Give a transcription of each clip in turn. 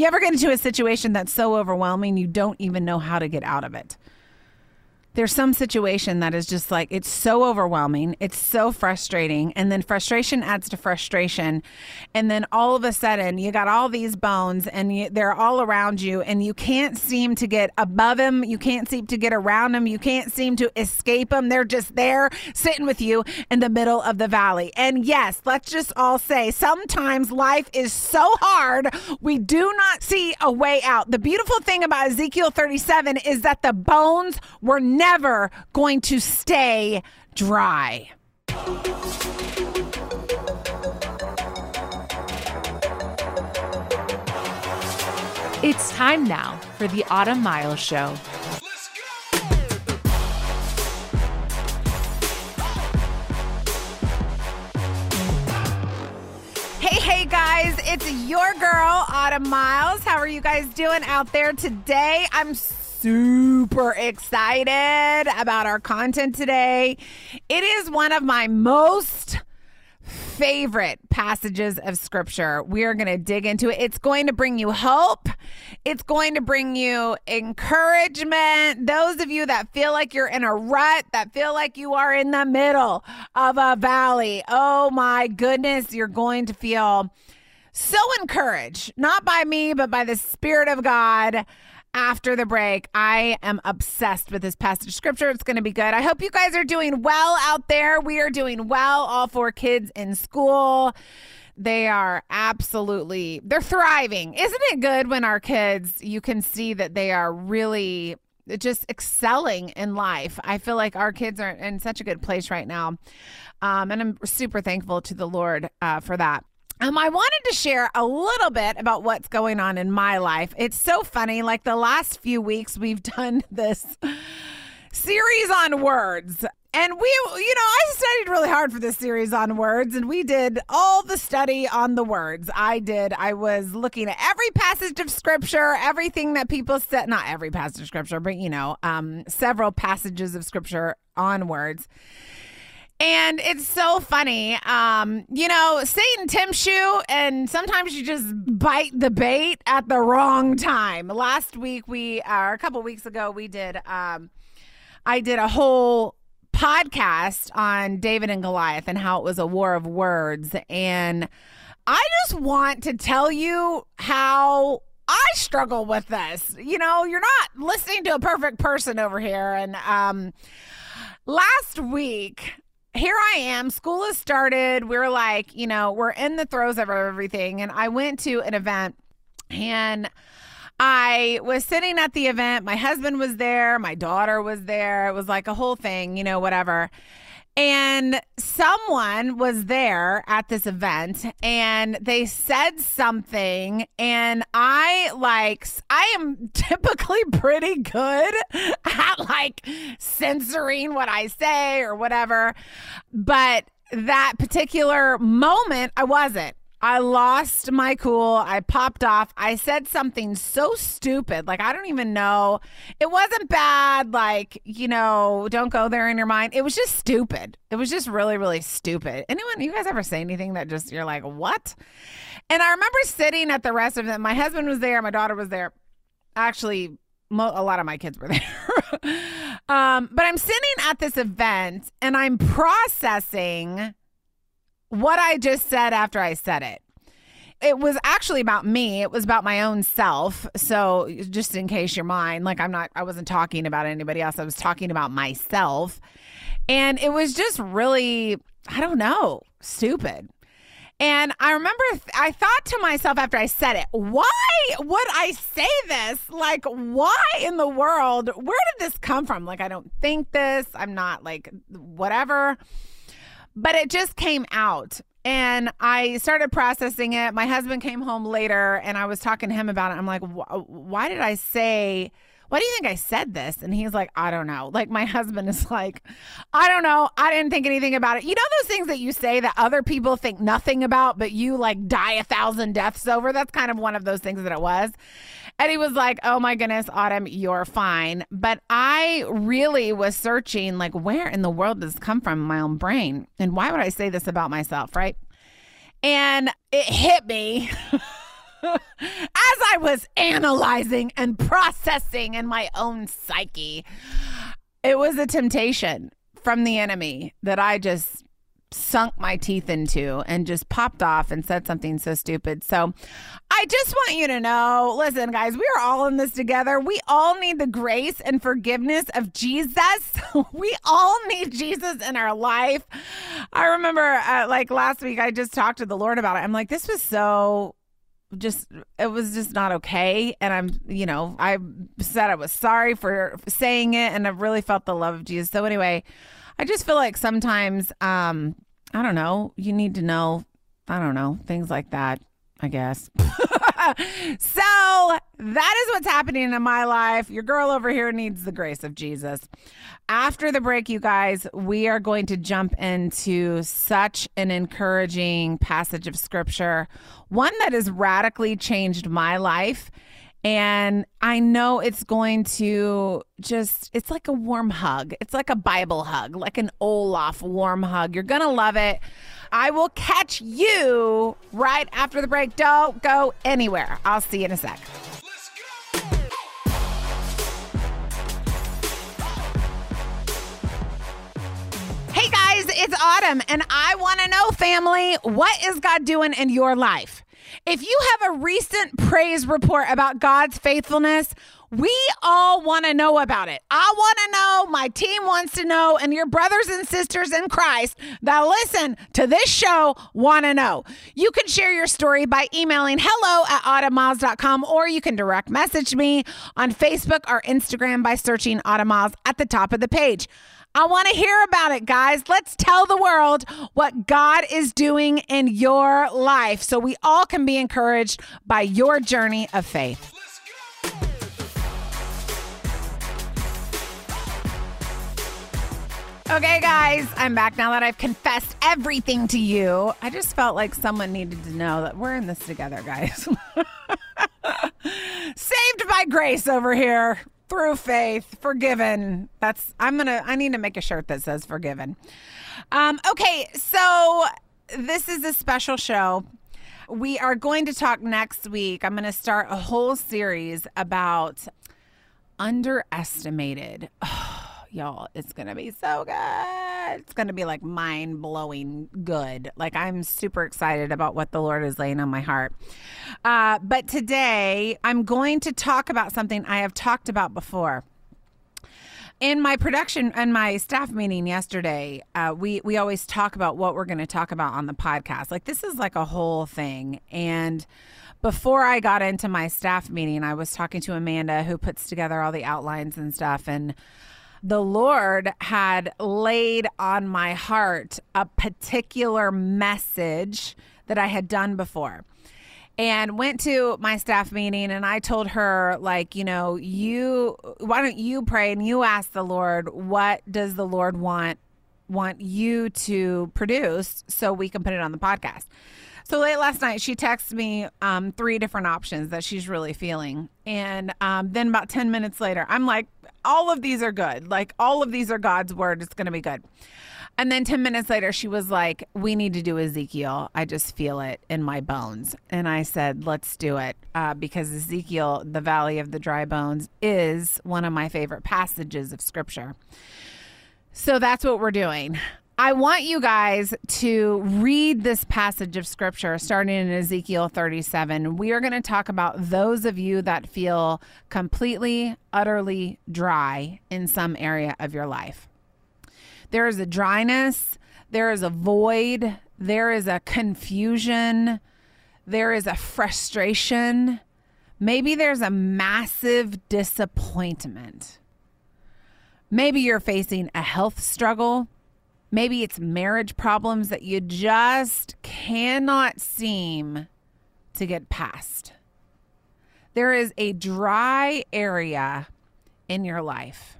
You ever get into a situation that's so overwhelming you don't even know how to get out of it? There's some situation that is just like it's so overwhelming it's so frustrating and then frustration adds to frustration and then all of a sudden you got all these bones and you, they're all around you and you can't seem to get above them you can't seem to get around them you can't seem to escape them they're just there sitting with you in the middle of the valley. And yes let's just all say sometimes life is so hard we do not see a way out. The beautiful thing about ezekiel 37 is that the bones were never going to stay dry. It's time now for the Autumn Miles Show. Hey, hey guys, it's your girl, Autumn Miles. How are you guys doing out there today? I'm super excited about our content today. It is one of my most favorite passages of scripture. We are going to dig into it. It's going to bring you hope. It's going to bring you encouragement. Those of you that feel like you're in a rut, that feel like you are in the middle of a valley, oh my goodness, you're going to feel so encouraged, not by me, but by the Spirit of God after the break. I am obsessed with this passage of scripture. It's going to be good. I hope you guys are doing well out there. We are doing well, all four kids in school. They are absolutely they're thriving. Isn't it good when our kids you can see that they are really just excelling in life. I feel like our kids are in such a good place right now. Um, and I'm super thankful to the Lord uh, for that. Um, I wanted to share a little bit about what's going on in my life. It's so funny. Like the last few weeks, we've done this series on words. And we, you know, I studied really hard for this series on words, and we did all the study on the words. I did. I was looking at every passage of scripture, everything that people said, not every passage of scripture, but, you know, um, several passages of scripture on words. And it's so funny. Um, you know, Satan tempts you, and sometimes you just bite the bait at the wrong time. Last week, we, or a couple weeks ago, we did, um, I did a whole podcast on David and Goliath and how it was a war of words. And I just want to tell you how I struggle with this. You know, you're not listening to a perfect person over here. And, um, last week here I am. School has started. We're like, you know, we're in the throes of everything. And I went to an event and I was sitting at the event. My husband was there. My daughter was there. It was like a whole thing, you know, whatever. And someone was there at this event and they said something. And I like, I am typically pretty good at like censoring what I say or whatever. But that particular moment, I wasn't. I lost my cool. I popped off. I said something so stupid. Like, I don't even know. It wasn't bad. Like, you know, don't go there in your mind. It was just stupid. It was just really, really stupid. Anyone, you guys ever say anything that just, you're like, what? And I remember sitting at the rest of them. My husband was there. My daughter was there. Actually, mo- a lot of my kids were there. um, but I'm sitting at this event and I'm processing what I just said after I said it. It was actually about me. It was about my own self. So, just in case you're mine, like I'm not, I wasn't talking about anybody else. I was talking about myself. And it was just really, I don't know, stupid. And I remember th- I thought to myself after I said it, why would I say this? Like, why in the world? Where did this come from? Like, I don't think this. I'm not like, whatever but it just came out and I started processing it. My husband came home later and I was talking to him about it. I'm like, why did I say, why do you think I said this? And he's like, I don't know. Like, my husband is like, I don't know. I didn't think anything about it. You know, those things that you say that other people think nothing about, but you like die a thousand deaths over? That's kind of one of those things that it was. And he was like, Oh my goodness, Autumn, you're fine. But I really was searching, like, where in the world does this come from in my own brain? And why would I say this about myself, right? And it hit me. as I was analyzing and processing in my own psyche, it was a temptation from the enemy that I just sunk my teeth into and just popped off and said something so stupid. So I just want you to know listen, guys, we are all in this together. We all need the grace and forgiveness of Jesus. we all need Jesus in our life. I remember, uh, like last week, I just talked to the Lord about it. I'm like, this was so just it was just not okay and i'm you know i said i was sorry for saying it and i really felt the love of jesus so anyway I just feel like sometimes, um, I don't know, you need to know, I don't know, things like that, I guess. so that is what's happening in my life. Your girl over here needs the grace of Jesus. After the break, you guys, we are going to jump into such an encouraging passage of scripture, one that has radically changed my life and I know it's going to just, it's like a warm hug. It's like a Bible hug, like an Olaf warm hug. You're going to love it. I will catch you right after the break. Don't go anywhere. I'll see you in a sec. Hey guys, it's autumn, and I want to know, family, what is God doing in your life? If you have a recent praise report about God's faithfulness, we all want to know about it. I want to know, my team wants to know, and your brothers and sisters in Christ that listen to this show want to know. You can share your story by emailing hello at autumnmiles.com or you can direct message me on Facebook or Instagram by searching Autumn Miles at the top of the page. I want to hear about it, guys. Let's tell the world what God is doing in your life so we all can be encouraged by your journey of faith. Okay, guys, I'm back now that I've confessed everything to you. I just felt like someone needed to know that we're in this together, guys. Saved by grace over here through faith, forgiven. That's I'm gonna I need to make a shirt that says forgiven. Um, okay, so this is a special show. We are going to talk next week. I'm to start a whole series about underestimated. Oh, y'all, it's going to be so good. It's going to be like mind blowing good. Like, I'm super excited about what the Lord is laying on my heart. Uh, but today, I'm going to talk about something I have talked about before in my production and my staff meeting yesterday, uh, we we always talk about what we're going to talk about on the podcast. Like this is like a whole thing. And before I got into my staff meeting, I was talking to Amanda, who puts together all the outlines and stuff, and the Lord had laid on my heart a particular message that I had done before and went to my staff meeting and I told her like, you know, you why don't you pray and you ask the Lord what does the Lord want want you to produce so we can put it on the podcast. So late last night, she texted me um, three different options that she's really feeling. And um, then about 10 minutes later, I'm like, all of these are good. Like, all of these are God's word. It's going to be good. And then 10 minutes later, she was like, We need to do Ezekiel. I just feel it in my bones. And I said, Let's do it. Uh, because Ezekiel, the Valley of the Dry Bones, is one of my favorite passages of scripture. So that's what we're doing. I want you guys to read this passage of scripture starting in Ezekiel 37. We are going to talk about those of you that feel completely, utterly dry in some area of your life. There is a dryness, there is a void, there is a confusion, there is a frustration. Maybe there's a massive disappointment. Maybe you're facing a health struggle. Maybe it's marriage problems that you just cannot seem to get past. There is a dry area in your life.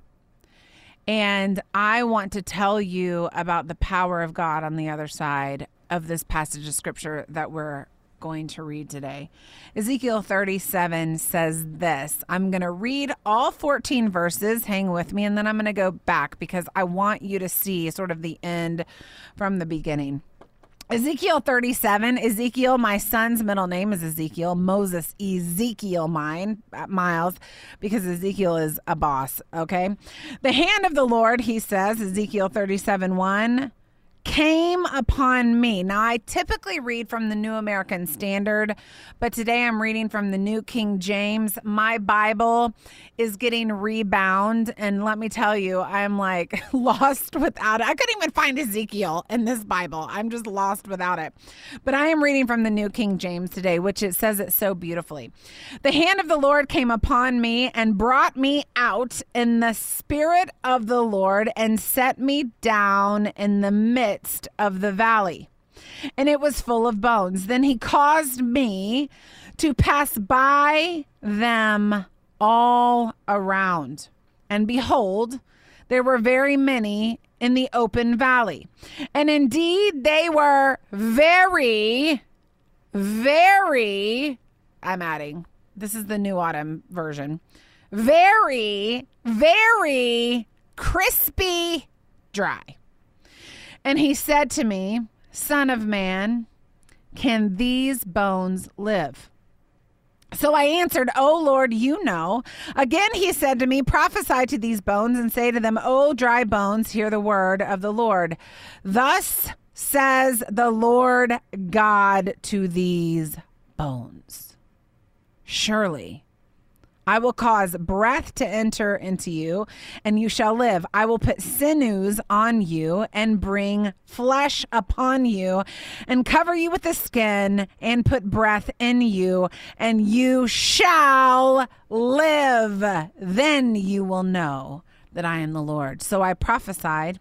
And I want to tell you about the power of God on the other side of this passage of scripture that we're going to read today. Ezekiel 37 says this. I'm going to read all 14 verses. Hang with me, and then I'm going to go back because I want you to see sort of the end from the beginning. Ezekiel 37, Ezekiel, my son's middle name is Ezekiel, Moses, Ezekiel, mine, uh, Miles, because Ezekiel is a boss, okay? The hand of the Lord, he says, Ezekiel 37, 1, came upon me. Now, I typically read from the New American Standard, but today I'm reading from the New King James. My Bible is getting rebound, and let me tell you, I'm like lost without it. I couldn't even find Ezekiel in this Bible. I'm just lost without it. But I am reading from the New King James today, which it says it so beautifully. The hand of the Lord came upon me and brought me out in the spirit of the Lord and set me down in the midst midst of the valley, and it was full of bones. Then he caused me to pass by them all around. And behold, there were very many in the open valley. And indeed, they were very, very, I'm adding, this is the new autumn version, very, very crispy dry. And he said to me, Son of man, can these bones live? So I answered, O Lord, you know. Again he said to me, Prophesy to these bones and say to them, O dry bones, hear the word of the Lord. Thus says the Lord God to these bones Surely I will cause breath to enter into you, and you shall live. I will put sinews on you and bring flesh upon you, and cover you with the skin, and put breath in you, and you shall live. Then you will know that I am the Lord. So I prophesied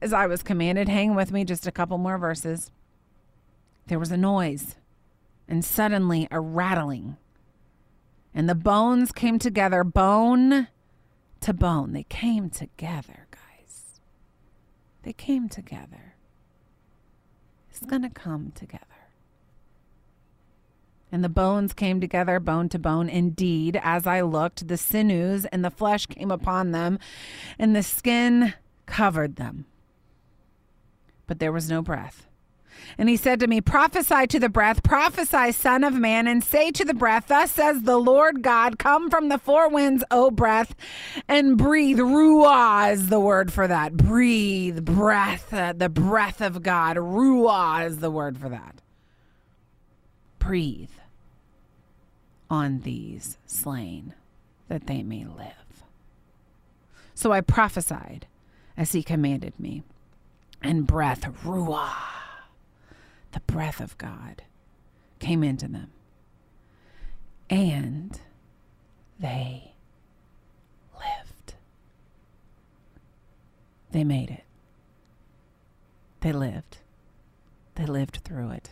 as I was commanded. Hang with me just a couple more verses. There was a noise, and suddenly a rattling and the bones came together, bone to bone. They came together, guys. They came together. It's going to come together. And the bones came together, bone to bone. Indeed, as I looked, the sinews and the flesh came upon them, and the skin covered them. But there was no breath. And he said to me, Prophesy to the breath, prophesy, Son of Man, and say to the breath, Thus says the Lord God, Come from the four winds, O breath, and breathe. Ruah is the word for that. Breathe, breath, uh, the breath of God. Ruah is the word for that. Breathe on these slain that they may live. So I prophesied as he commanded me, and breath, Ruah the breath of God came into them. And they lived. They made it. They lived. They lived through it.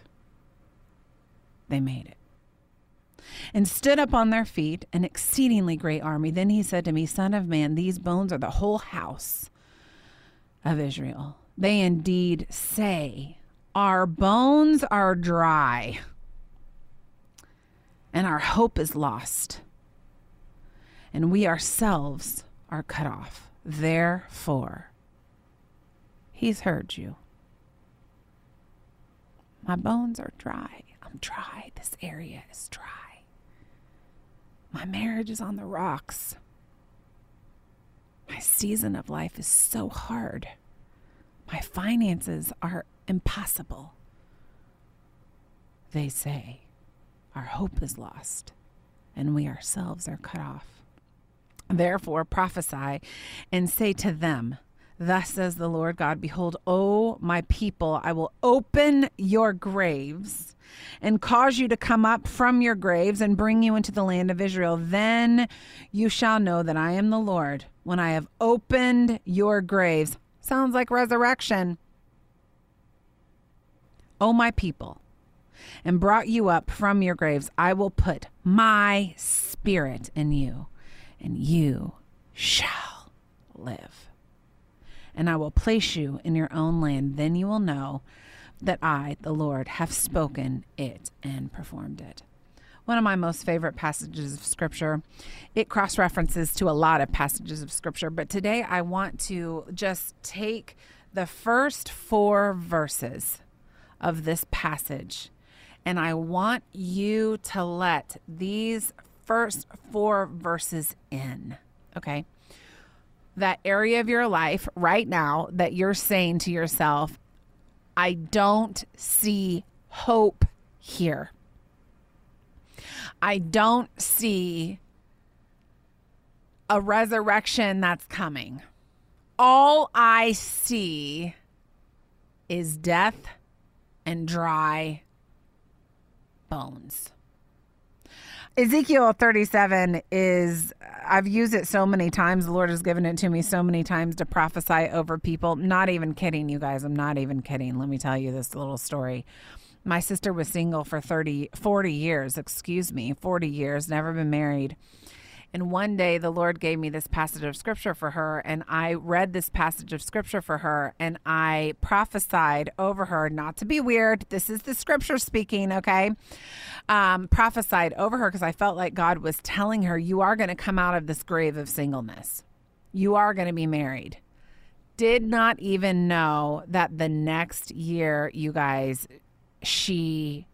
They made it. And stood up on their feet, an exceedingly great army. Then he said to me, Son of man, these bones are the whole house of Israel. They indeed say, our bones are dry and our hope is lost, and we ourselves are cut off. Therefore, He's heard you. My bones are dry. I'm dry. This area is dry. My marriage is on the rocks. My season of life is so hard. My finances are impossible. They say, Our hope is lost, and we ourselves are cut off. Therefore prophesy and say to them, Thus says the Lord God, Behold, O my people, I will open your graves and cause you to come up from your graves and bring you into the land of Israel. Then you shall know that I am the Lord when I have opened your graves. Sounds like resurrection. O my people, and brought you up from your graves, I will put my spirit in you, and you shall live. And I will place you in your own land. Then you will know that I, the Lord, have spoken it and performed it. One of my most favorite passages of scripture. It cross references to a lot of passages of scripture, but today I want to just take the first four verses of this passage. And I want you to let these first four verses in. Okay. That area of your life right now that you're saying to yourself, I don't see hope here. I don't see a resurrection that's coming. All I see is death and dry bones. Ezekiel 37 is, I've used it so many times. The Lord has given it to me so many times to prophesy over people. Not even kidding, you guys. I'm not even kidding. Let me tell you this little story. My sister was single for 30, 40 years, excuse me, 40 years, never been married. And one day the Lord gave me this passage of scripture for her, and I read this passage of scripture for her, and I prophesied over her, not to be weird. This is the scripture speaking, okay? Um, prophesied over her because I felt like God was telling her, You are going to come out of this grave of singleness. You are going to be married. Did not even know that the next year, you guys, she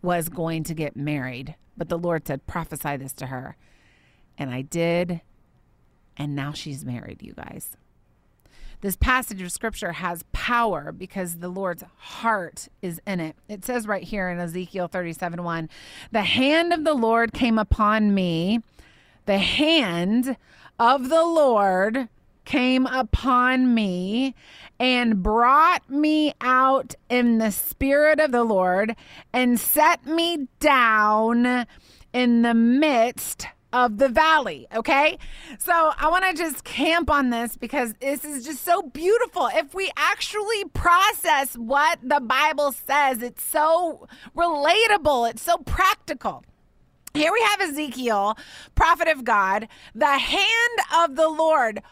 was going to get married. But the Lord said, Prophesy this to her. And I did. And now she's married, you guys. This passage of scripture has power because the Lord's heart is in it. It says right here in Ezekiel 37 1 The hand of the Lord came upon me. The hand of the Lord came upon me and brought me out in the spirit of the Lord and set me down in the midst of the valley. Okay. So I want to just camp on this because this is just so beautiful. If we actually process what the Bible says, it's so relatable, it's so practical. Here we have Ezekiel, prophet of God, the hand of the Lord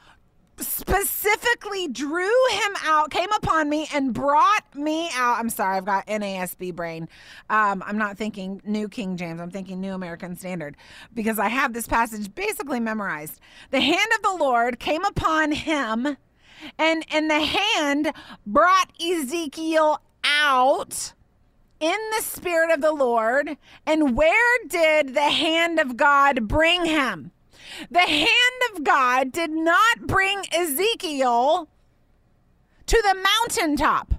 specifically drew him out, came upon me, and brought me out. I'm sorry, I've got NASB brain. Um, I'm not thinking New King James, I'm thinking New American Standard because I have this passage basically memorized. The hand of the Lord came upon him, and, and the hand brought Ezekiel out in the spirit of the Lord. And where did the hand of God bring him? The hand of God did not bring Ezekiel to the mountaintop.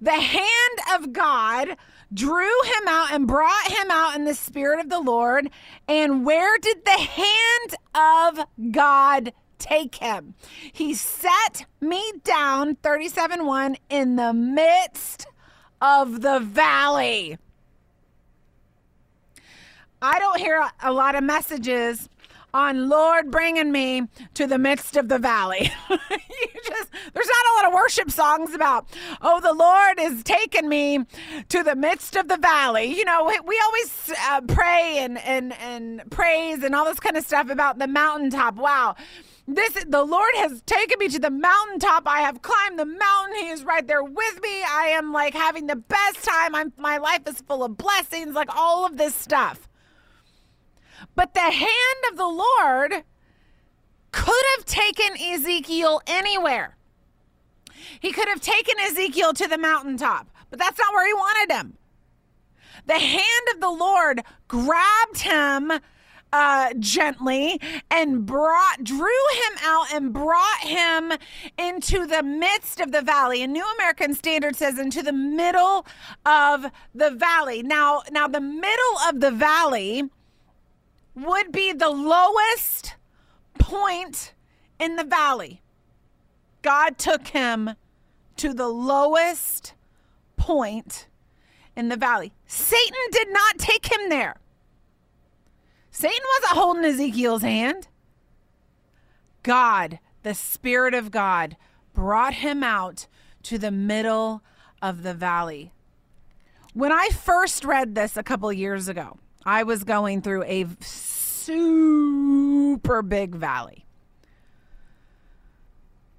The hand of God drew him out and brought him out in the spirit of the Lord. And where did the hand of God take him? He set me down, 37 1, in the midst of the valley. I don't hear a lot of messages on Lord bringing me to the midst of the valley. just, there's not a lot of worship songs about, oh, the Lord is taking me to the midst of the valley. You know, we, we always uh, pray and, and, and praise and all this kind of stuff about the mountaintop. Wow this the lord has taken me to the mountaintop i have climbed the mountain he is right there with me i am like having the best time i'm my life is full of blessings like all of this stuff but the hand of the Lord could have taken Ezekiel anywhere. He could have taken Ezekiel to the mountaintop, but that's not where he wanted him. The hand of the Lord grabbed him uh, gently and brought, drew him out and brought him into the midst of the valley. And New American Standard says into the middle of the valley. Now, now the middle of the valley would be the lowest point in the valley. God took him to the lowest point in the valley. Satan did not take him there. Satan wasn't holding Ezekiel's hand. God, the Spirit of God, brought him out to the middle of the valley. When I first read this a couple years ago, I was going through a super big valley.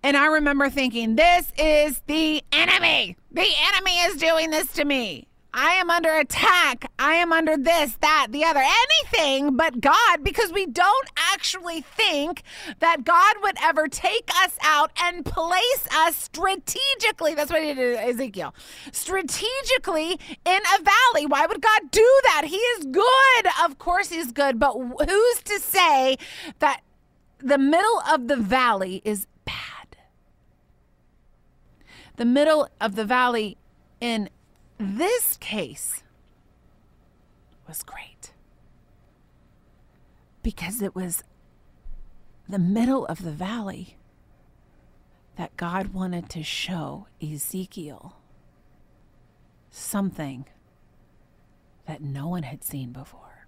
And I remember thinking, this is the enemy. The enemy is doing this to me. I am under attack. I am under this, that, the other, anything but God, because we don't actually think that God would ever take us out and place us strategically. That's what he did Ezekiel. Strategically in a valley. Why would God do that? He is good. Of course, he's good. But who's to say that the middle of the valley is bad? The middle of the valley in this case was great because it was the middle of the valley that God wanted to show Ezekiel something that no one had seen before.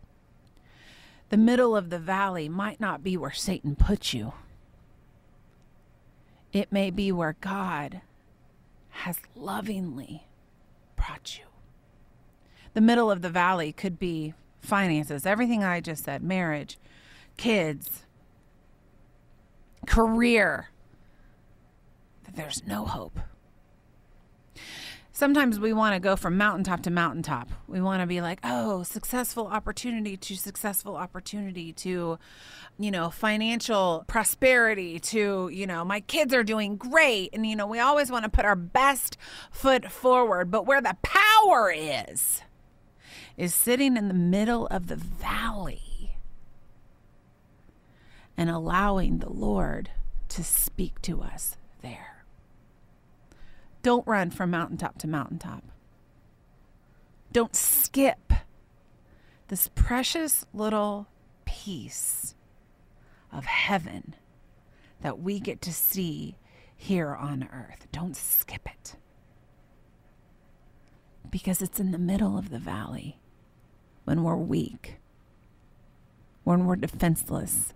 The middle of the valley might not be where Satan put you, it may be where God has lovingly brought you. The middle of the valley could be finances, everything I just said, marriage, kids, career. There's no hope. Sometimes we want to go from mountaintop to mountaintop. We want to be like, oh, successful opportunity to successful opportunity to, you know, financial prosperity to, you know, my kids are doing great. And, you know, we always want to put our best foot forward. But where the power is, is sitting in the middle of the valley and allowing the Lord to speak to us there. Don't run from mountaintop to mountaintop. Don't skip this precious little piece of heaven that we get to see here on earth. Don't skip it. Because it's in the middle of the valley when we're weak, when we're defenseless,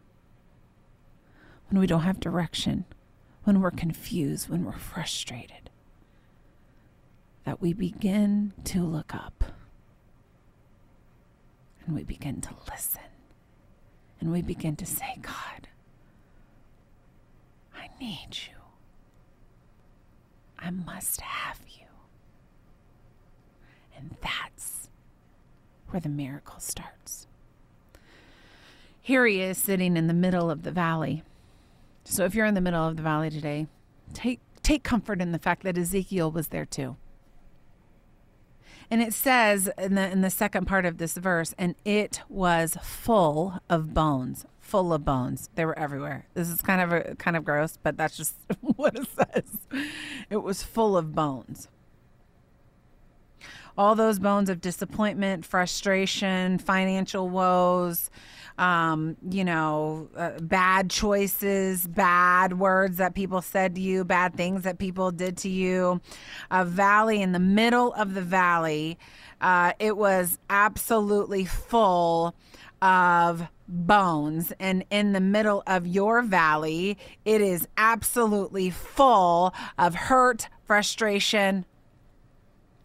when we don't have direction, when we're confused, when we're frustrated that we begin to look up and we begin to listen and we begin to say, God, I need you. I must have you. And that's where the miracle starts. Here he is sitting in the middle of the valley. So if you're in the middle of the valley today, take take comfort in the fact that Ezekiel was there too. And it says in the in the second part of this verse, and it was full of bones, full of bones. They were everywhere. This is kind of a, kind of gross, but that's just what it says. It was full of bones. All those bones of disappointment, frustration, financial woes, um, you know, uh, bad choices, bad words that people said to you, bad things that people did to you. A valley in the middle of the valley. Uh, it was absolutely full of bones and in the middle of your valley it is absolutely full of hurt frustration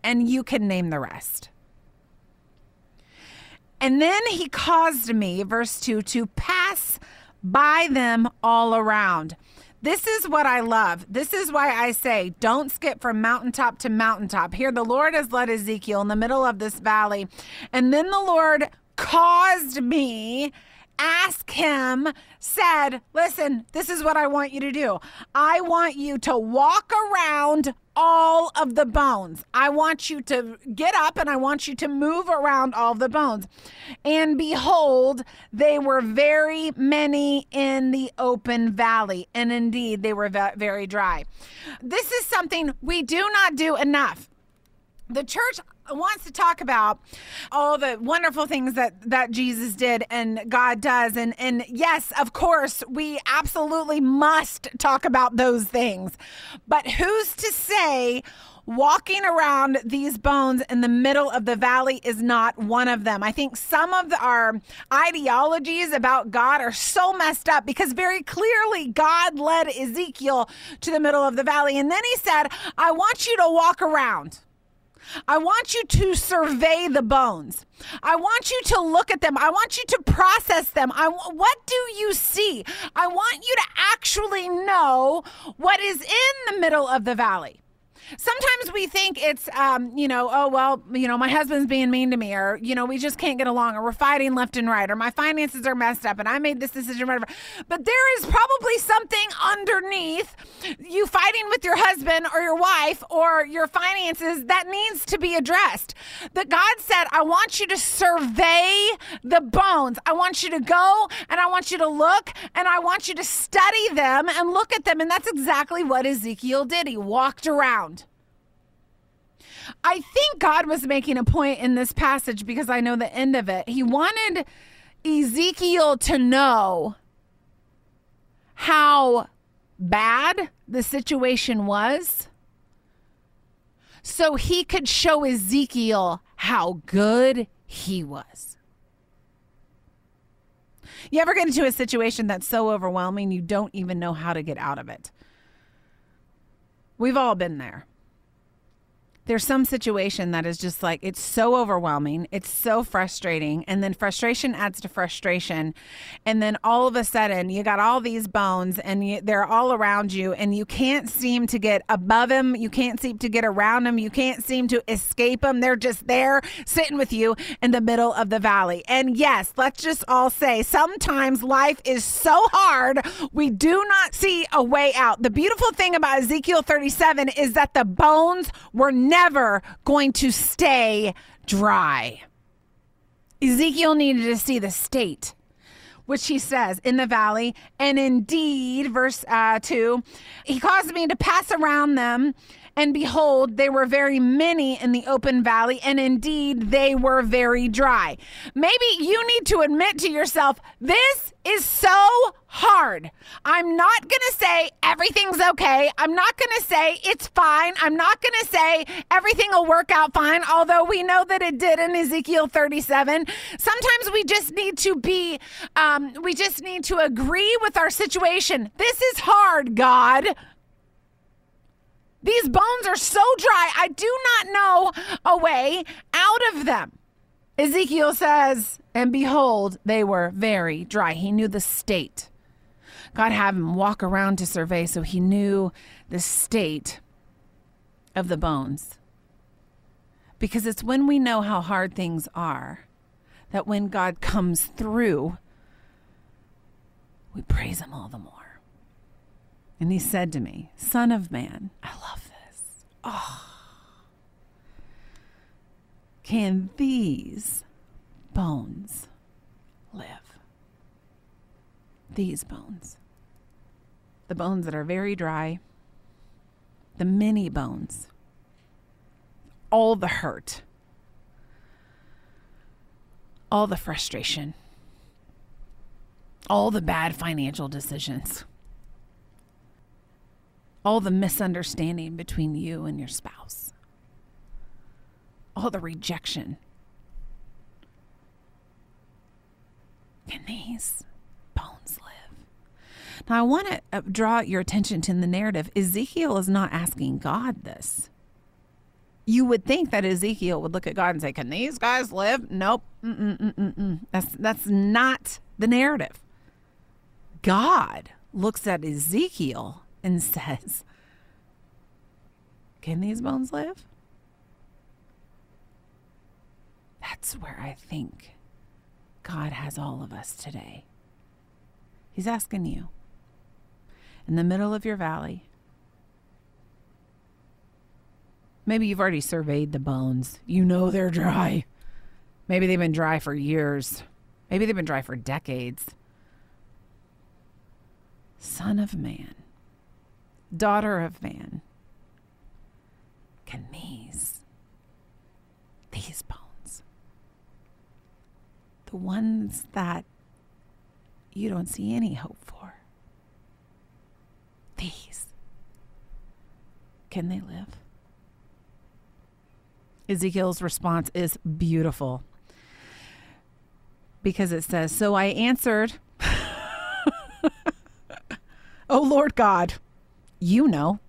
and you can name the rest and then he caused me, verse 2, to pass by them all around. This is what I love. This is why I say, don't skip from mountaintop to mountaintop. Here, the Lord has led Ezekiel in the middle of this valley. And then the Lord caused me ask him, said, Listen, this is what I want you to do. I want you to walk around all of the bones. I want you to get up and I want you to move around all the bones. And behold, they were very many in the open valley. And indeed, they were very dry. This is something we do not do enough. The church wants to talk about all the wonderful things that that Jesus did and God does and and yes of course we absolutely must talk about those things but who's to say walking around these bones in the middle of the valley is not one of them. I think some of our ideologies about God are so messed up because very clearly God led Ezekiel to the middle of the valley. And then he said, I want you to walk around. I want you to survey the bones. I want you to look at them. I want you to process them. I, what do you see? I want you to actually know what is in the middle of the valley. Sometimes we think it's, um, you know, oh, well, you know, my husband's being mean to me, or, you know, we just can't get along, or we're fighting left and right, or my finances are messed up and I made this decision, whatever. But there is probably something underneath you fighting with your husband or your wife or your finances that needs to be addressed. That God said, I want you to survey the bones. I want you to go and I want you to look and I want you to study them and look at them. And that's exactly what Ezekiel did. He walked around. I think God was making a point in this passage because I know the end of it. He wanted Ezekiel to know how bad the situation was so he could show Ezekiel how good he was. You ever get into a situation that's so overwhelming you don't even know how to get out of it? We've all been there there's some situation that is just like it's so overwhelming it's so frustrating and then frustration adds to frustration and then all of a sudden you got all these bones and you, they're all around you and you can't seem to get above them you can't seem to get around them you can't seem to escape them they're just there sitting with you in the middle of the valley. And yes let's just all say sometimes life is so hard we do not see a way out. The beautiful thing about ezekiel 37 is that the bones were never going to stay dry. Ezekiel needed to see the state which he says in the valley. And indeed, verse uh, 2, he caused me to pass around them and behold, they were very many in the open valley, and indeed they were very dry. Maybe you need to admit to yourself, this is so hard. I'm not going to say everything's okay. I'm not going to say it's fine. I'm not going to say everything will work out fine, although we know that it did in Ezekiel 37. Sometimes we just need to be, um, we just need to agree with our situation. This is hard, God. These bones are so dry, I do not know a way out of them. Ezekiel says, and behold, they were very dry. He knew the state. God had him walk around to survey, so he knew the state of the bones. Because it's when we know how hard things are that when God comes through, we praise him all the more. And he said to me, Son of man, I love this. Oh. Can these bones live? These bones. The bones that are very dry, the many bones, all the hurt, all the frustration, all the bad financial decisions all the misunderstanding between you and your spouse, all the rejection. Can these bones live? Now, I want to uh, draw your attention to the narrative. Ezekiel is not asking God this. You would think that Ezekiel would look at God and say, "Can these guys live?" Nope. That's that's not the narrative. God looks at Ezekiel and says, Can these bones live? That's where I think God has all of us today. He's asking you in the middle of your valley. Maybe you've already surveyed the bones. You know they're dry. Maybe they've been dry for years. Maybe they've been dry for decades. Son of man, daughter of man, can these, these bones, the ones that you don't see any hope for, these, can they live? Ezekiel's response is beautiful because it says, So I answered, O Lord God, you know.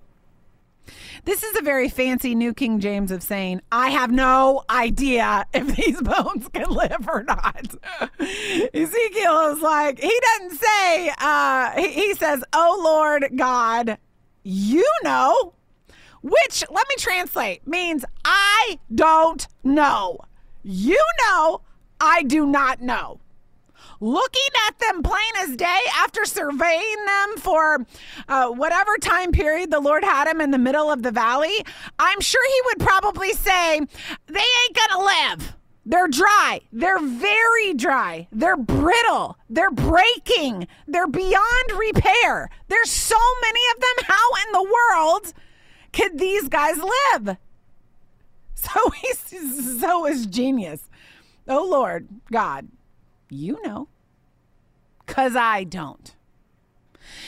This is a very fancy New King James of saying, I have no idea if these bones can live or not. Ezekiel is like, he doesn't say, uh, he, he says, Oh Lord God, you know. which, let me translate, means I don't know. You know, I do not know looking at them plain as day after surveying them for uh, whatever time period the Lord had them in the middle of the valley, I'm sure he would probably say, They ain't gonna live. They're dry. They're very dry. They're brittle. They're breaking. They're beyond repair. There's so many of them. How in the world could these guys live? So he's so is genius. Oh Lord God, you know. Cause I don't.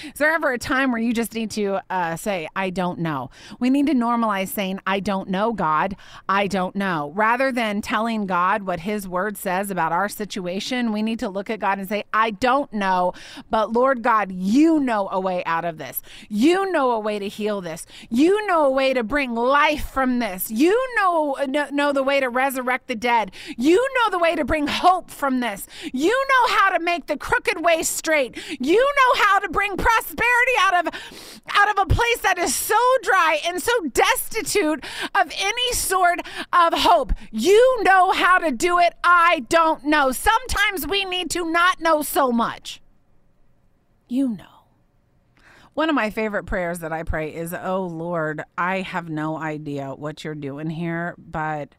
Is there ever a time where you just need to uh, say, I don't know? We need to normalize saying, I don't know, God. I don't know. Rather than telling God what His word says about our situation, we need to look at God and say, I don't know, but Lord God, you know a way out of this. You know a way to heal this. You know a way to bring life from this. You know, know the way to resurrect the dead. You know the way to bring hope from this. You know how to make the crooked way straight. You know how to bring prosperity out of out of a place that is so dry and so destitute of any sort of hope. You know how to do it. I don't know. Sometimes we need to not know so much. You know. One of my favorite prayers that I pray is, Oh Lord, I have no idea what you're doing here, but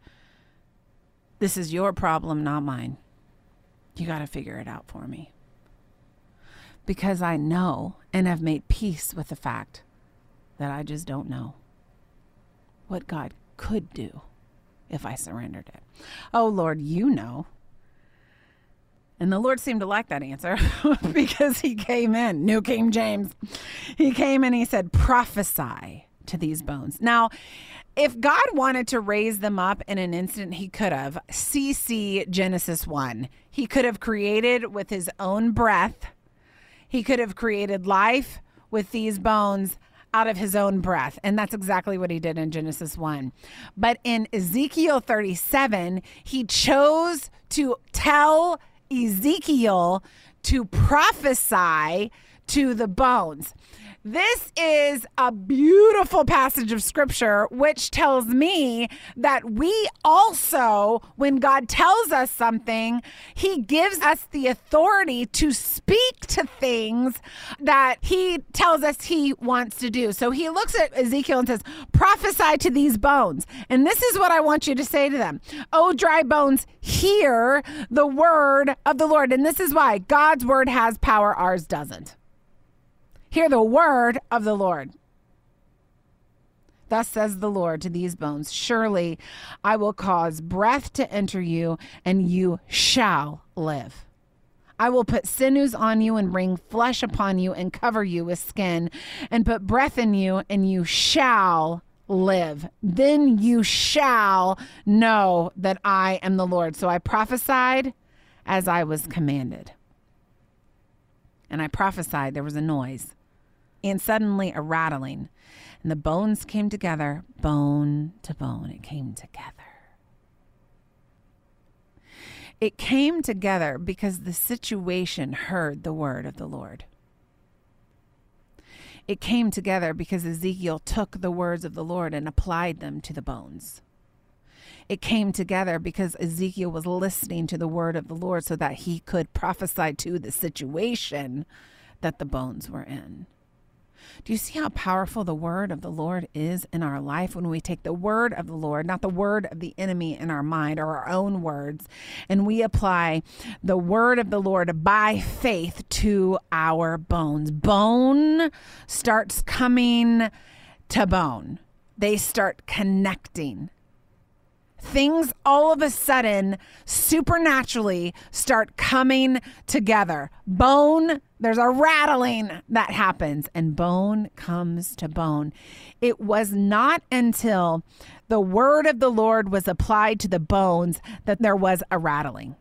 this is your problem, not mine. You got to figure it out for me because I know and have made peace with the fact that I just don't know what God could do if I surrendered it. Oh, Lord, you know. And the Lord seemed to like that answer because he came in, New King James. He came and he said, prophesy to these bones. Now, if God wanted to raise them up in an instant, he could have. CC Genesis 1. He could have created with his own breath he could have created life with these bones out of his own breath. And that's exactly what he did in Genesis 1. But in Ezekiel 37, he chose to tell Ezekiel to prophesy to the bones. This is a beautiful passage of scripture, which tells me that we also, when God tells us something, He gives us the authority to speak to things that He tells us He wants to do. So He looks at Ezekiel and says, Prophesy to these bones. And this is what I want you to say to them Oh, dry bones, hear the word of the Lord. And this is why God's word has power, ours doesn't. Hear the word of the Lord. Thus says the Lord to these bones Surely I will cause breath to enter you, and you shall live. I will put sinews on you and bring flesh upon you and cover you with skin and put breath in you, and you shall live. Then you shall know that I am the Lord. So I prophesied as I was commanded. And I prophesied, there was a noise and suddenly a rattling, and the bones came together, bone to bone. It came together. It came together because the situation heard the word of the Lord. It came together because Ezekiel took the words of the Lord and applied them to the bones. It came together because Ezekiel was listening to the word of the Lord so that he could prophesy to the situation that the bones were in. Do you see how powerful the word of the Lord is in our life when we take the word of the Lord, not the word of the enemy in our mind or our own words, and we apply the word of the Lord by faith to our bones? Bone starts coming to bone, they start connecting things all of a sudden supernaturally start coming together. Bone, there's a rattling that happens, and bone comes to bone. It was not until the word of the Lord was applied to the bones that there was a rattling.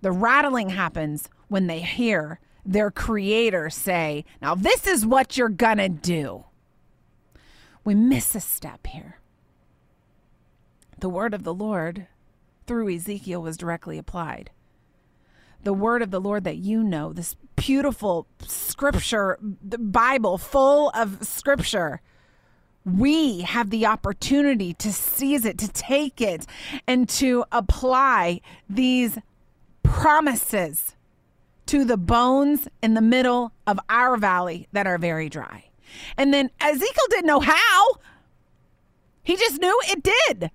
The rattling happens when they hear their creator say, Now, this is what you're gonna do. We miss a step here the word of the Lord through Ezekiel was directly applied. The word of the Lord that you know, this beautiful scripture, the Bible full of scripture, we have the opportunity to seize it, to take it, and to apply these promises to the bones in the middle of our valley that are very dry. And then Ezekiel didn't know how. He just knew it did.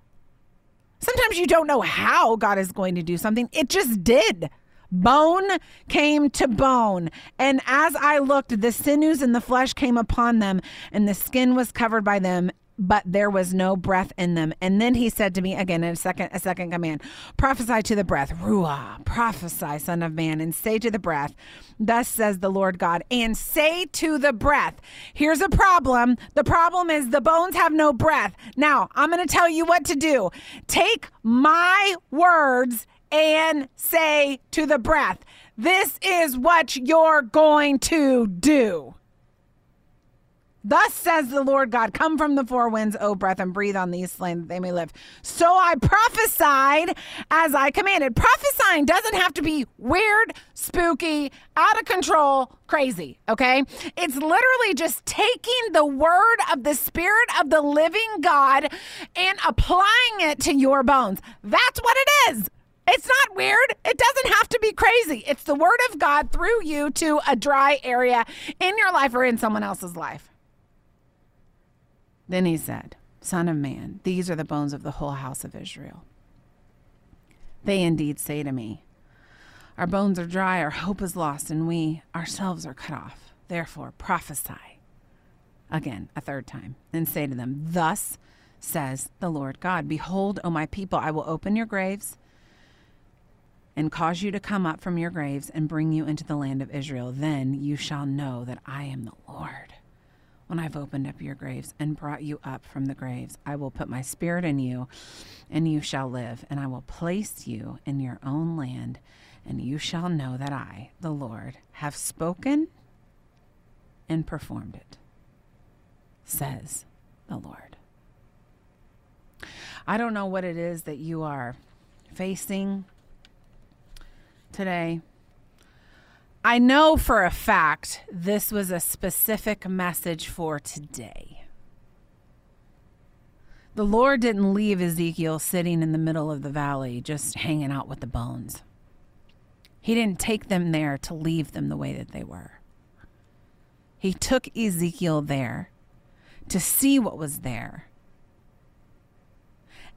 Sometimes you don't know how God is going to do something, it just did. Bone came to bone. And as I looked, the sinews and the flesh came upon them, and the skin was covered by them, but there was no breath in them. And then he said to me again in a second, a second command, prophesy to the breath, Ruah, prophesy, son of man, and say to the breath, thus says the Lord God, and say to the breath, here's a problem. The problem is the bones have no breath. Now, I'm going to tell you what to do. Take my words and say to the breath, This is what you're going to do. Thus says the Lord God, Come from the four winds, O breath, and breathe on these slain that they may live. So I prophesied as I commanded. Prophesying doesn't have to be weird, spooky, out of control, crazy, okay? It's literally just taking the word of the Spirit of the living God and applying it to your bones. That's what it is. It's not weird. It doesn't have to be crazy. It's the word of God through you to a dry area in your life or in someone else's life. Then he said, Son of man, these are the bones of the whole house of Israel. They indeed say to me, Our bones are dry, our hope is lost, and we ourselves are cut off. Therefore, prophesy again a third time and say to them, Thus says the Lord God, Behold, O my people, I will open your graves and cause you to come up from your graves and bring you into the land of Israel. Then you shall know that I am the Lord. When I've opened up your graves and brought you up from the graves, I will put my spirit in you, and you shall live, and I will place you in your own land, and you shall know that I, the Lord, have spoken and performed it, says the Lord. I don't know what it is that you are facing today. I know for a fact this was a specific message for today. The Lord didn't leave Ezekiel sitting in the middle of the valley just hanging out with the bones. He didn't take them there to leave them the way that they were. He took Ezekiel there to see what was there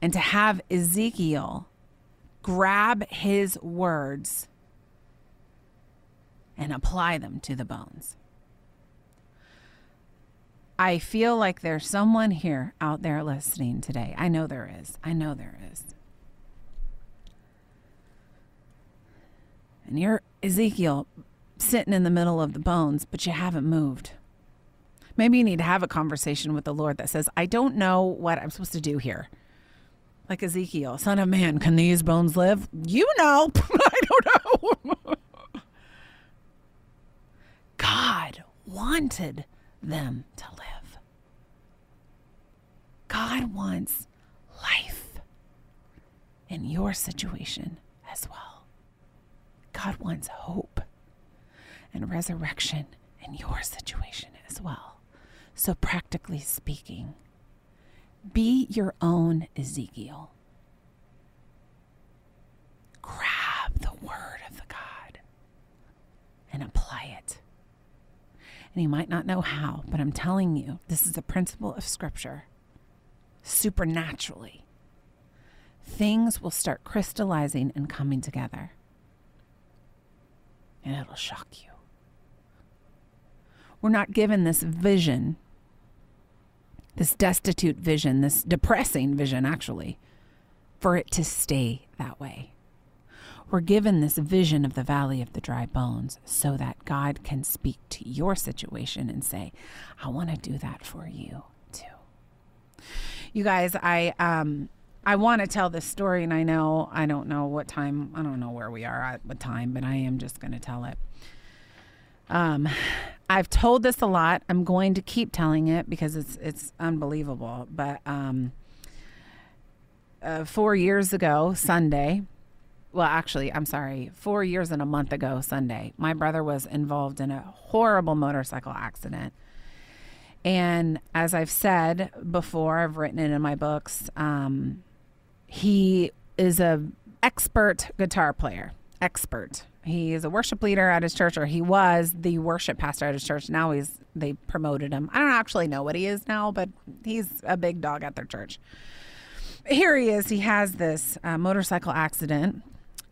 and to have Ezekiel grab his words and apply them to the bones. I feel like there's someone here out there listening today. I know there is. I know there is. And you're Ezekiel sitting in the middle of the bones, but you haven't moved. Maybe you need to have a conversation with the Lord that says, I don't know what I'm supposed to do here like Ezekiel, son of man, can these bones live? You know, I don't know. God wanted them to live. God wants life in your situation as well. God wants hope and resurrection in your situation as well. So, practically speaking, be your own Ezekiel. Grab the word of the God and apply it. And you might not know how, but I'm telling you, this is a principle of Scripture. Supernaturally, things will start crystallizing and coming together. And it'll shock you. We're not given this vision this destitute vision, this depressing vision, actually, for it to stay that way. We're given this vision of the valley of the dry bones so that God can speak to your situation and say, I want to do that for you too. You guys, I, um, I want to tell this story, and I know I don't know what time, I don't know where we are at what time, but I am just going to tell it. Um, I've told this a lot. I'm going to keep telling it because it's it's unbelievable. But um, uh, four years ago, Sunday, well, actually, I'm sorry, four years and a month ago, Sunday, my brother was involved in a horrible motorcycle accident. And as I've said before, I've written it in my books. Um, he is a expert guitar player. Expert. He is a worship leader at his church, or he was the worship pastor at his church. Now he's they promoted him. I don't actually know what he is now, but he's a big dog at their church. Here he is. He has this uh, motorcycle accident,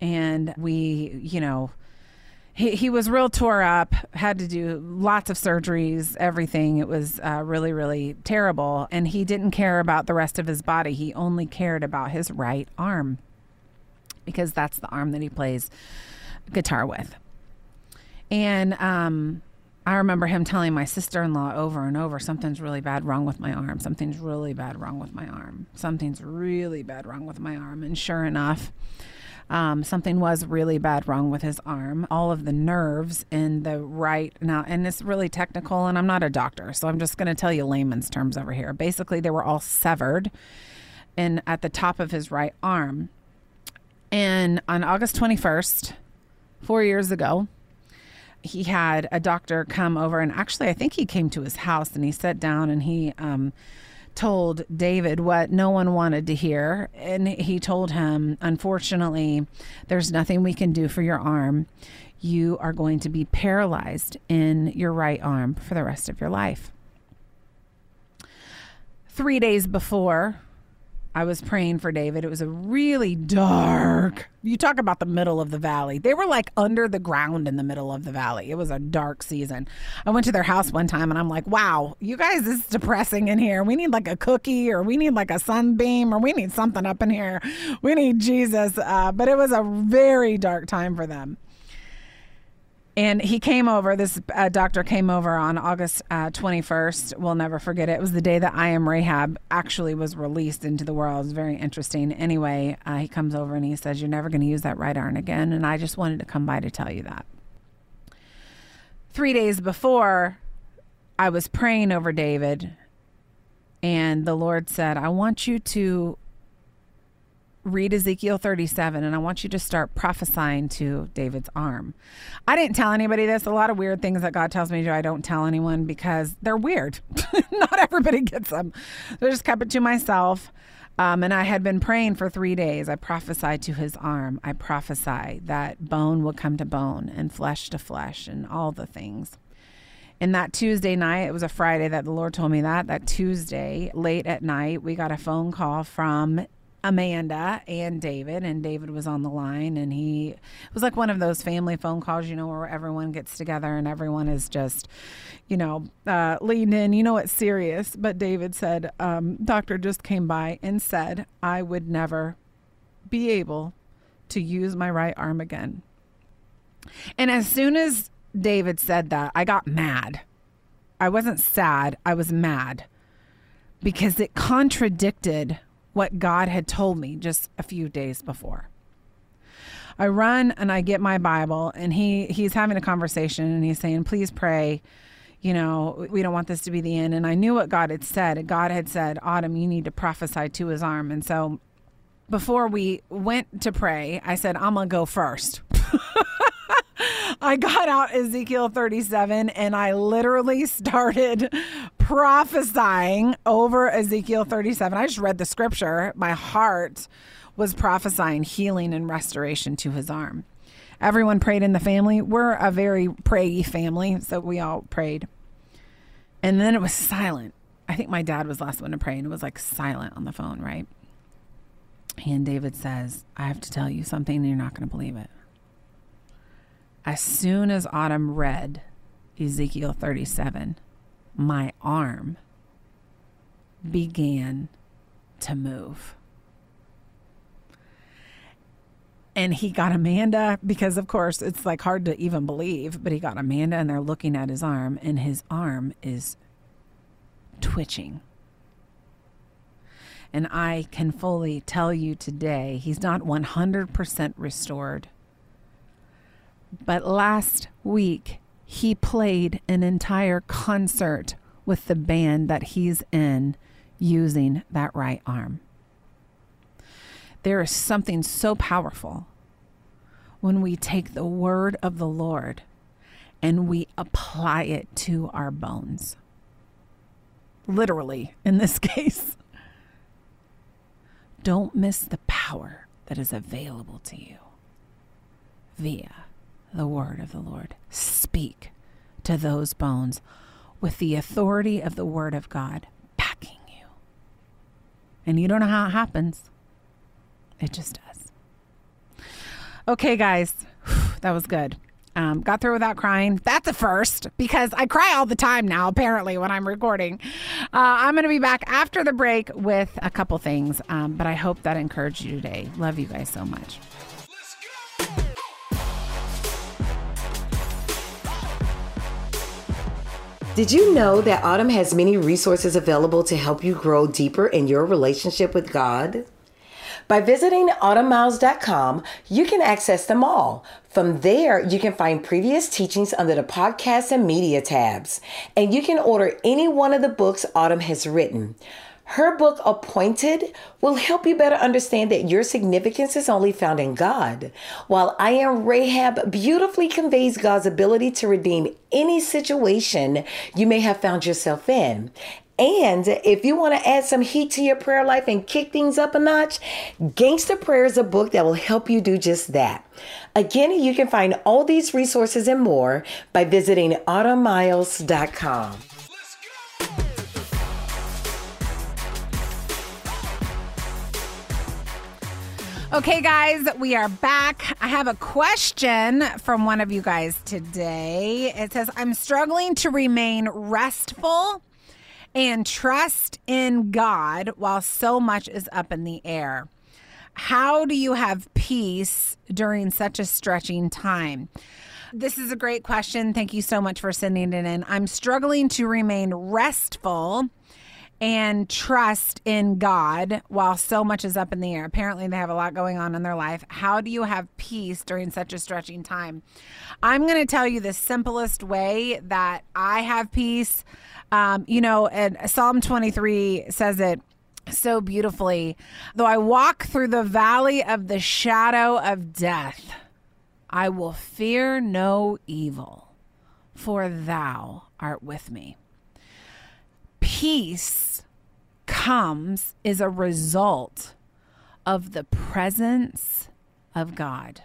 and we, you know, he, he was real tore up, had to do lots of surgeries, everything. It was uh, really, really terrible. And he didn't care about the rest of his body. He only cared about his right arm because that's the arm that he plays guitar with. And um, I remember him telling my sister in law over and over, something's really bad wrong with my arm. Something's really bad wrong with my arm. Something's really bad wrong with my arm. And sure enough, um, something was really bad wrong with his arm. All of the nerves in the right now, and it's really technical, and I'm not a doctor, so I'm just going to tell you layman's terms over here. Basically, they were all severed in at the top of his right arm. And on August 21st, four years ago, he had a doctor come over, and actually, I think he came to his house and he sat down and he um, told David what no one wanted to hear. And he told him, unfortunately, there's nothing we can do for your arm. You are going to be paralyzed in your right arm for the rest of your life. Three days before, I was praying for David. It was a really dark. You talk about the middle of the valley. They were like under the ground in the middle of the valley. It was a dark season. I went to their house one time and I'm like, wow, you guys, this is depressing in here. We need like a cookie or we need like a sunbeam or we need something up in here. We need Jesus. Uh, but it was a very dark time for them and he came over. This uh, doctor came over on August uh, 21st. We'll never forget it. It was the day that I Am Rahab actually was released into the world. It was very interesting. Anyway, uh, he comes over and he says, You're never going to use that right arm again. And I just wanted to come by to tell you that. Three days before, I was praying over David, and the Lord said, I want you to read Ezekiel 37 and I want you to start prophesying to David's arm. I didn't tell anybody this. A lot of weird things that God tells me to I don't tell anyone because they're weird. Not everybody gets them. So I just kept it to myself. Um, and I had been praying for three days. I prophesied to his arm. I prophesied that bone will come to bone and flesh to flesh and all the things. And that Tuesday night, it was a Friday that the Lord told me that. That Tuesday, late at night, we got a phone call from Amanda and David, and David was on the line, and he was like one of those family phone calls, you know, where everyone gets together and everyone is just, you know, uh, in. You know, it's serious. But David said, um, "Doctor just came by and said I would never be able to use my right arm again." And as soon as David said that, I got mad. I wasn't sad. I was mad because it contradicted what God had told me just a few days before. I run and I get my Bible and he he's having a conversation and he's saying, "Please pray. You know, we don't want this to be the end." And I knew what God had said. God had said, "Autumn, you need to prophesy to his arm." And so before we went to pray, I said, "I'm going to go first. I got out Ezekiel 37 and I literally started prophesying over Ezekiel 37. I just read the scripture. My heart was prophesying healing and restoration to his arm. Everyone prayed in the family. We're a very prayy family, so we all prayed. And then it was silent. I think my dad was the last one to pray, and it was like silent on the phone, right? And David says, I have to tell you something, and you're not going to believe it as soon as Autumn read Ezekiel 37, my arm began to move. And he got Amanda because, of course, it's like hard to even believe, but he got Amanda and they're looking at his arm, and his arm is twitching. And I can fully tell you today, he's not 100% restored but last week, he played an entire concert with the band that he's in using that right arm. There is something so powerful when we take the word of the Lord and we apply it to our bones. literally in this case. Don't miss the power that is available to you via the word of the Lord. Speak to those bones with the authority of the word of God backing you. And you don't know how it happens, it just does. Okay, guys, that was good. Um, got through without crying. That's a first because I cry all the time now, apparently, when I'm recording. Uh, I'm going to be back after the break with a couple things, um, but I hope that encouraged you today. Love you guys so much. Did you know that Autumn has many resources available to help you grow deeper in your relationship with God? By visiting autumnmiles.com, you can access them all. From there, you can find previous teachings under the podcast and media tabs, and you can order any one of the books Autumn has written. Her book, Appointed, will help you better understand that your significance is only found in God, while I Am Rahab beautifully conveys God's ability to redeem any situation you may have found yourself in. And if you want to add some heat to your prayer life and kick things up a notch, Gangster Prayer is a book that will help you do just that. Again, you can find all these resources and more by visiting autumnmiles.com. Okay, guys, we are back. I have a question from one of you guys today. It says, I'm struggling to remain restful and trust in God while so much is up in the air. How do you have peace during such a stretching time? This is a great question. Thank you so much for sending it in. I'm struggling to remain restful and trust in God while so much is up in the air. Apparently, they have a lot going on in their life. How do you have peace during such a stretching time? I'm going to tell you the simplest way that I have peace. Um, you know, and Psalm 23 says it so beautifully. Though I walk through the valley of the shadow of death, I will fear no evil, for thou art with me. Peace comes is a result of the presence of God.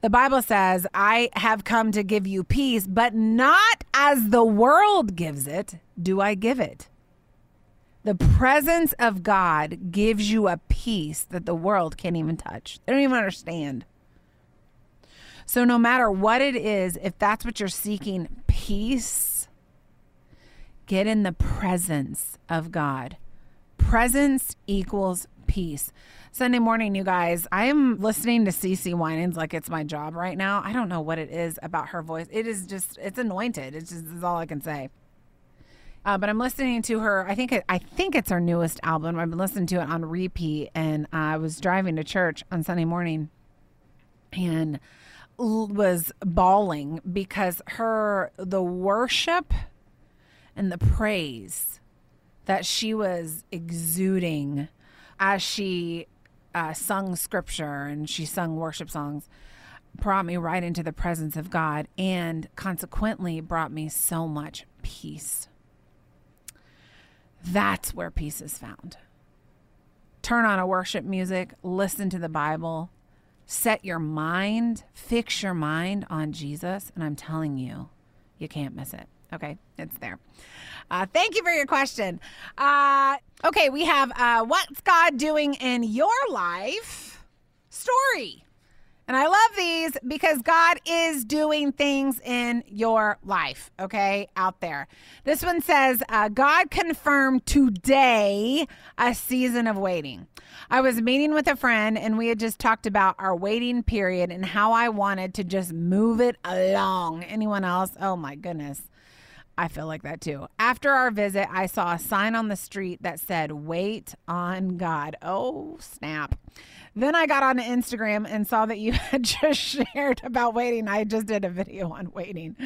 The Bible says, I have come to give you peace, but not as the world gives it, do I give it. The presence of God gives you a peace that the world can't even touch. They don't even understand. So, no matter what it is, if that's what you're seeking, peace, get in the presence of God. Presence equals peace. Sunday morning, you guys, I am listening to CeCe Winans like it's my job right now. I don't know what it is about her voice. It is just, it's anointed. It's just, all I can say. Uh, but I'm listening to her. I think it, I think it's her newest album. I've been listening to it on repeat, and I was driving to church on Sunday morning, and was bawling because her the worship and the praise that she was exuding as she uh, sung scripture and she sung worship songs brought me right into the presence of God and consequently brought me so much peace. That's where peace is found. Turn on a worship music, listen to the Bible, set your mind, fix your mind on Jesus, and I'm telling you, you can't miss it. Okay, it's there. Uh, thank you for your question. Uh, okay, we have uh, What's God Doing in Your Life story. And I love these because God is doing things in your life, okay, out there. This one says, uh, God confirmed today a season of waiting. I was meeting with a friend and we had just talked about our waiting period and how I wanted to just move it along. Anyone else? Oh my goodness. I feel like that too. After our visit, I saw a sign on the street that said, Wait on God. Oh, snap. Then I got on Instagram and saw that you had just shared about waiting. I just did a video on waiting.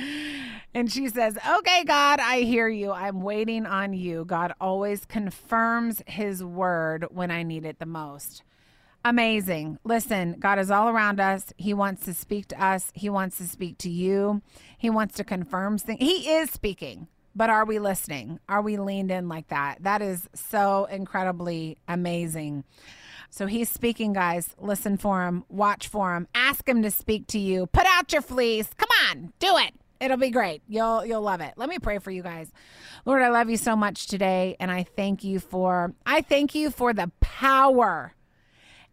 And she says, Okay, God, I hear you. I'm waiting on you. God always confirms his word when I need it the most. Amazing. Listen, God is all around us. He wants to speak to us. He wants to speak to you. He wants to confirm things. He is speaking. but are we listening? Are we leaned in like that? That is so incredibly amazing. So he's speaking, guys. Listen for him, watch for him, ask him to speak to you. Put out your fleece. Come on, do it. It'll be great. You'll you'll love it. Let me pray for you guys. Lord, I love you so much today and I thank you for I thank you for the power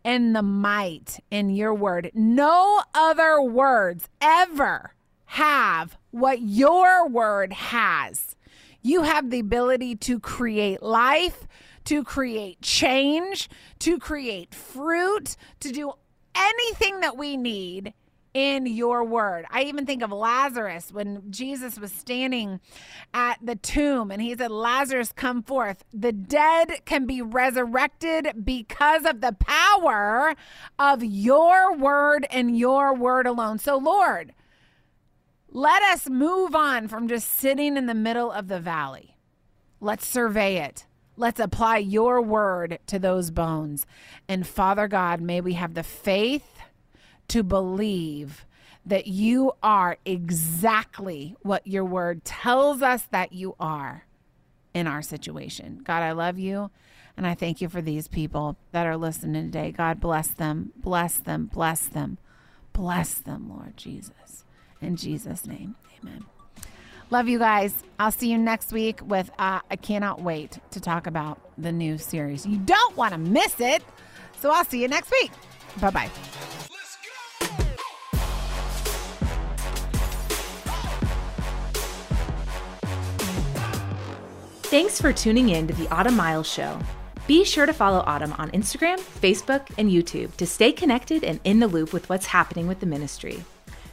and the might in your word. No other words ever have what your word has. You have the ability to create life, to create change, to create fruit, to do anything that we need in your word. I even think of Lazarus when Jesus was standing at the tomb and he said, Lazarus, come forth. The dead can be resurrected because of the power of your word and your word alone. So, Lord, let us move on from just sitting in the middle of the valley. Let's survey it. Let's apply your word to those bones. And Father God, may we have the faith to believe that you are exactly what your word tells us that you are in our situation. God, I love you. And I thank you for these people that are listening today. God, bless them, bless them, bless them, bless them, Lord Jesus. In Jesus' name, amen. Love you guys. I'll see you next week with, uh, I cannot wait to talk about the new series. You don't want to miss it. So I'll see you next week. Bye bye. Thanks for tuning in to the Autumn Miles Show. Be sure to follow Autumn on Instagram, Facebook, and YouTube to stay connected and in the loop with what's happening with the ministry.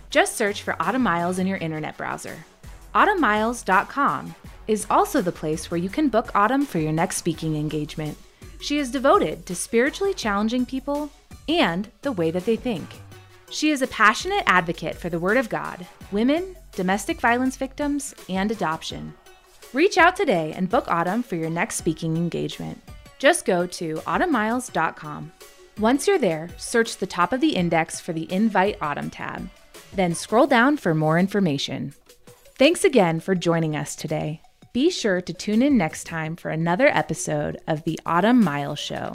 Just search for Autumn Miles in your internet browser. AutumnMiles.com is also the place where you can book Autumn for your next speaking engagement. She is devoted to spiritually challenging people and the way that they think. She is a passionate advocate for the Word of God, women, domestic violence victims, and adoption. Reach out today and book Autumn for your next speaking engagement. Just go to autumnmiles.com. Once you're there, search the top of the index for the Invite Autumn tab. Then scroll down for more information. Thanks again for joining us today. Be sure to tune in next time for another episode of the Autumn Miles Show.